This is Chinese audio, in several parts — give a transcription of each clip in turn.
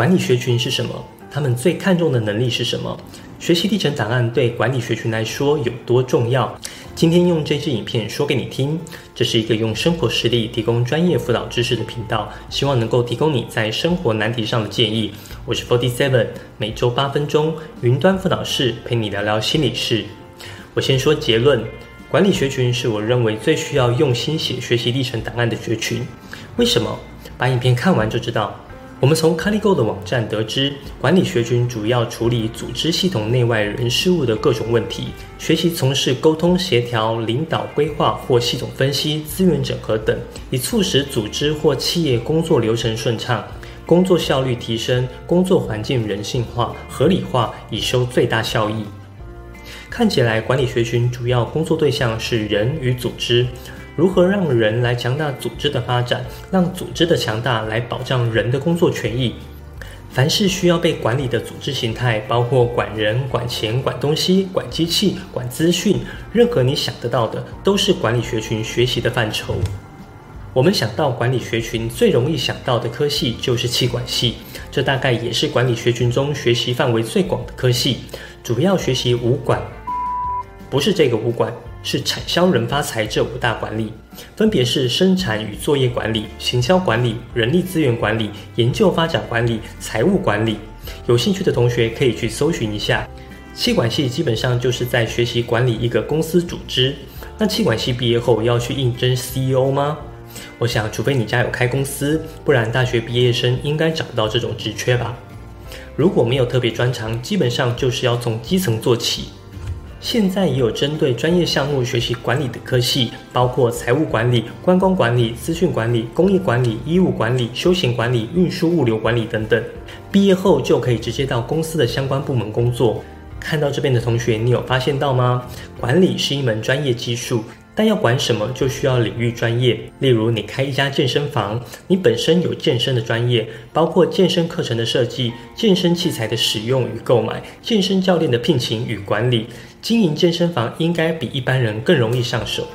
管理学群是什么？他们最看重的能力是什么？学习历程档案对管理学群来说有多重要？今天用这支影片说给你听。这是一个用生活实例提供专业辅导知识的频道，希望能够提供你在生活难题上的建议。我是 Forty Seven，每周八分钟云端辅导室陪你聊聊心理事。我先说结论：管理学群是我认为最需要用心写学习历程档案的学群。为什么？把影片看完就知道。我们从 CaliGo 的网站得知，管理学群主要处理组织系统内外人事物的各种问题，学习从事沟通协调、领导规划或系统分析、资源整合等，以促使组织或企业工作流程顺畅、工作效率提升、工作环境人性化、合理化，以收最大效益。看起来，管理学群主要工作对象是人与组织。如何让人来强大组织的发展，让组织的强大来保障人的工作权益？凡是需要被管理的组织形态，包括管人、管钱、管东西、管机器、管资讯，任何你想得到的，都是管理学群学习的范畴。我们想到管理学群最容易想到的科系就是气管系，这大概也是管理学群中学习范围最广的科系，主要学习五管，不是这个物管。是产销人发财这五大管理，分别是生产与作业管理、行销管理、人力资源管理、研究发展管理、财务管理。有兴趣的同学可以去搜寻一下。气管系基本上就是在学习管理一个公司组织。那气管系毕业后要去应征 CEO 吗？我想，除非你家有开公司，不然大学毕业生应该找不到这种职缺吧。如果没有特别专长，基本上就是要从基层做起。现在也有针对专业项目学习管理的科系，包括财务管理、观光管理、资讯管理、工业管理、医务管理、休闲管理、运输物流管理等等。毕业后就可以直接到公司的相关部门工作。看到这边的同学，你有发现到吗？管理是一门专业技术。但要管什么，就需要领域专业。例如，你开一家健身房，你本身有健身的专业，包括健身课程的设计、健身器材的使用与购买、健身教练的聘请与管理。经营健身房应该比一般人更容易上手，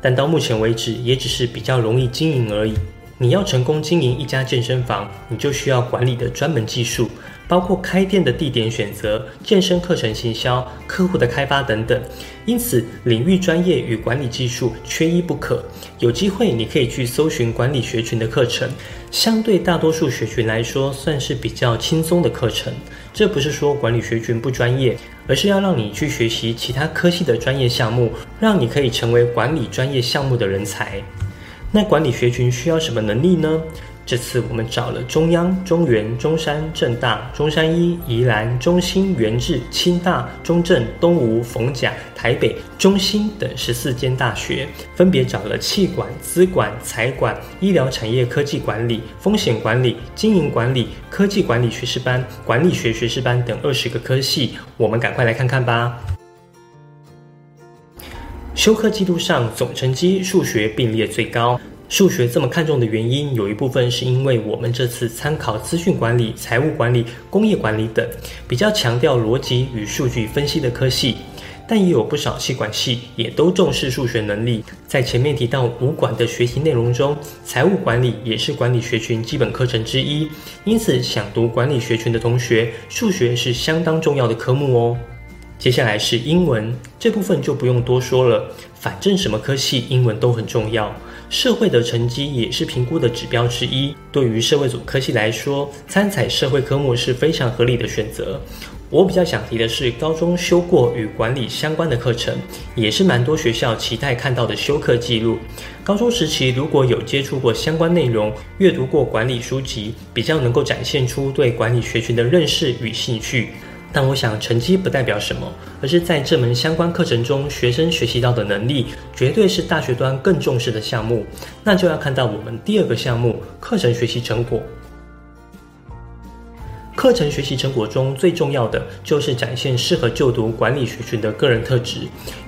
但到目前为止，也只是比较容易经营而已。你要成功经营一家健身房，你就需要管理的专门技术。包括开店的地点选择、健身课程行销、客户的开发等等，因此领域专业与管理技术缺一不可。有机会你可以去搜寻管理学群的课程，相对大多数学群来说，算是比较轻松的课程。这不是说管理学群不专业，而是要让你去学习其他科系的专业项目，让你可以成为管理专业项目的人才。那管理学群需要什么能力呢？这次我们找了中央、中原、中山、正大、中山一、宜兰、中心、元智、清大、中正、东吴、逢甲、台北、中心等十四间大学，分别找了气管、资管、财管、医疗产业科技管理、风险管理、经营管理、科技管理学士班、管理学学士班等二十个科系。我们赶快来看看吧。修课记录上，总成绩数学并列最高。数学这么看重的原因，有一部分是因为我们这次参考资讯管理、财务管理、工业管理等比较强调逻辑与数据分析的科系，但也有不少系管系也都重视数学能力。在前面提到五管的学习内容中，财务管理也是管理学群基本课程之一，因此想读管理学群的同学，数学是相当重要的科目哦。接下来是英文这部分就不用多说了，反正什么科系英文都很重要。社会的成绩也是评估的指标之一。对于社会组科系来说，参采社会科目是非常合理的选择。我比较想提的是，高中修过与管理相关的课程，也是蛮多学校期待看到的修课记录。高中时期如果有接触过相关内容，阅读过管理书籍，比较能够展现出对管理学群的认识与兴趣。但我想，成绩不代表什么，而是在这门相关课程中，学生学习到的能力，绝对是大学端更重视的项目。那就要看到我们第二个项目——课程学习成果。课程学习成果中最重要的就是展现适合就读管理学群的个人特质。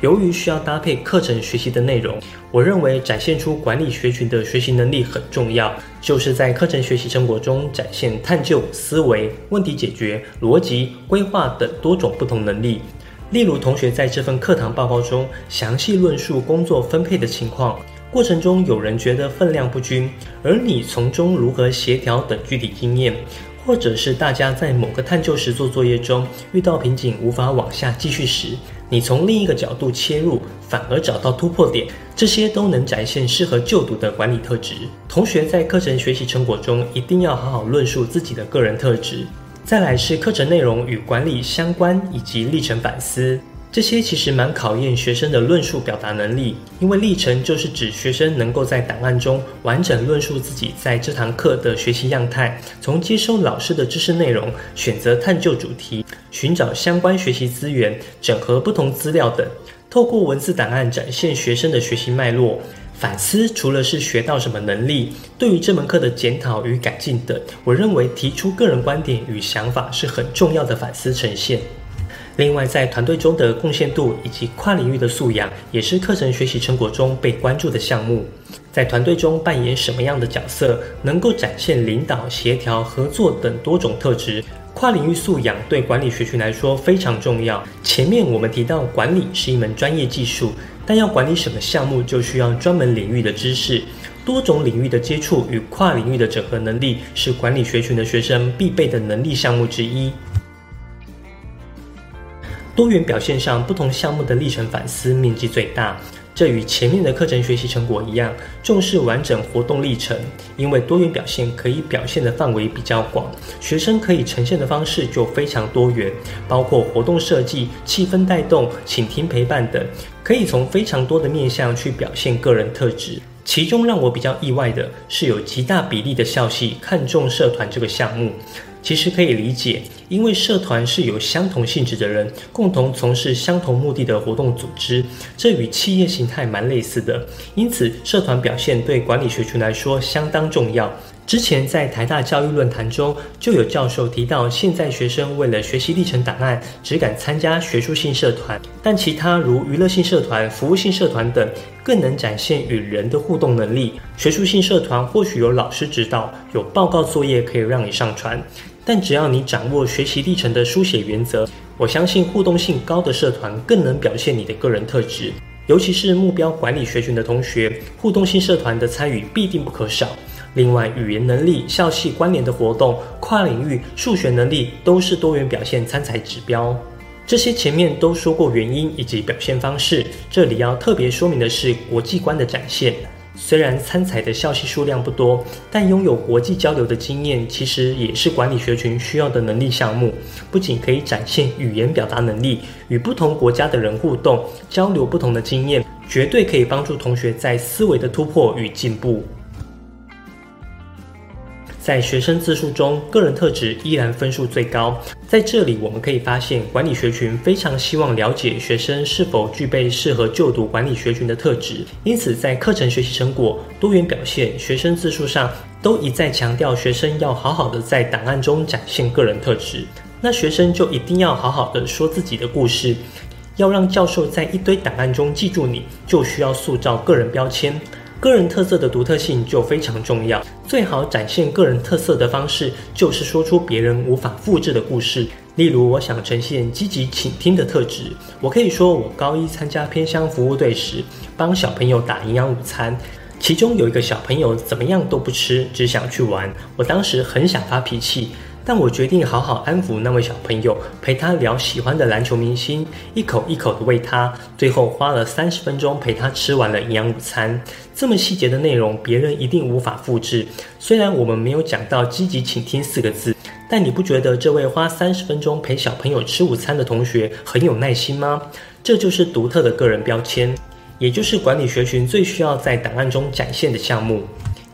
由于需要搭配课程学习的内容，我认为展现出管理学群的学习能力很重要，就是在课程学习成果中展现探究、思维、问题解决、逻辑、规划等多种不同能力。例如，同学在这份课堂报告中详细论述工作分配的情况。过程中有人觉得分量不均，而你从中如何协调等具体经验，或者是大家在某个探究时做作业中遇到瓶颈，无法往下继续时，你从另一个角度切入，反而找到突破点，这些都能展现适合就读的管理特质。同学在课程学习成果中一定要好好论述自己的个人特质。再来是课程内容与管理相关，以及历程反思。这些其实蛮考验学生的论述表达能力，因为历程就是指学生能够在档案中完整论述自己在这堂课的学习样态，从接收老师的知识内容、选择探究主题、寻找相关学习资源、整合不同资料等，透过文字档案展现学生的学习脉络。反思除了是学到什么能力，对于这门课的检讨与改进等，我认为提出个人观点与想法是很重要的反思呈现。另外，在团队中的贡献度以及跨领域的素养，也是课程学习成果中被关注的项目。在团队中扮演什么样的角色，能够展现领导、协调、合作等多种特质。跨领域素养对管理学群来说非常重要。前面我们提到，管理是一门专业技术，但要管理什么项目，就需要专门领域的知识。多种领域的接触与跨领域的整合能力，是管理学群的学生必备的能力项目之一。多元表现上，不同项目的历程反思面积最大。这与前面的课程学习成果一样，重视完整活动历程。因为多元表现可以表现的范围比较广，学生可以呈现的方式就非常多元，包括活动设计、气氛带动、倾听陪伴等，可以从非常多的面向去表现个人特质。其中让我比较意外的是，有极大比例的校系看重社团这个项目。其实可以理解，因为社团是有相同性质的人共同从事相同目的的活动组织，这与企业形态蛮类似的。因此，社团表现对管理学群来说相当重要。之前在台大教育论坛中，就有教授提到，现在学生为了学习历程档案，只敢参加学术性社团，但其他如娱乐性社团、服务性社团等，更能展现与人的互动能力。学术性社团或许有老师指导，有报告作业可以让你上传。但只要你掌握学习历程的书写原则，我相信互动性高的社团更能表现你的个人特质。尤其是目标管理学群的同学，互动性社团的参与必定不可少。另外，语言能力、校系关联的活动、跨领域、数学能力都是多元表现参采指标。这些前面都说过原因以及表现方式，这里要特别说明的是国际观的展现。虽然参采的校系数量不多，但拥有国际交流的经验，其实也是管理学群需要的能力项目。不仅可以展现语言表达能力，与不同国家的人互动交流不同的经验，绝对可以帮助同学在思维的突破与进步。在学生自述中，个人特质依然分数最高。在这里，我们可以发现，管理学群非常希望了解学生是否具备适合就读管理学群的特质。因此，在课程学习成果、多元表现、学生自述上，都一再强调学生要好好的在档案中展现个人特质。那学生就一定要好好的说自己的故事。要让教授在一堆档案中记住你，就需要塑造个人标签。个人特色的独特性就非常重要，最好展现个人特色的方式就是说出别人无法复制的故事。例如，我想呈现积极倾听的特质，我可以说我高一参加偏乡服务队时，帮小朋友打营养午餐，其中有一个小朋友怎么样都不吃，只想去玩，我当时很想发脾气。但我决定好好安抚那位小朋友，陪他聊喜欢的篮球明星，一口一口的喂他，最后花了三十分钟陪他吃完了营养午餐。这么细节的内容，别人一定无法复制。虽然我们没有讲到积极倾听四个字，但你不觉得这位花三十分钟陪小朋友吃午餐的同学很有耐心吗？这就是独特的个人标签，也就是管理学群最需要在档案中展现的项目。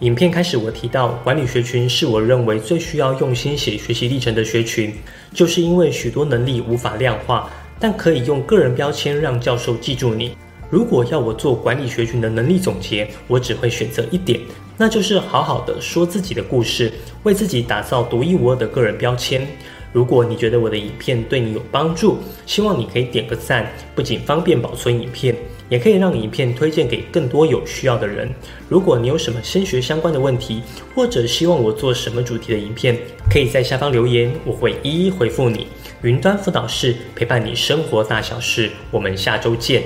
影片开始，我提到管理学群是我认为最需要用心写学习历程的学群，就是因为许多能力无法量化，但可以用个人标签让教授记住你。如果要我做管理学群的能力总结，我只会选择一点，那就是好好的说自己的故事，为自己打造独一无二的个人标签。如果你觉得我的影片对你有帮助，希望你可以点个赞，不仅方便保存影片。也可以让影片推荐给更多有需要的人。如果你有什么升学相关的问题，或者希望我做什么主题的影片，可以在下方留言，我会一一回复你。云端辅导室陪伴你生活大小事，我们下周见。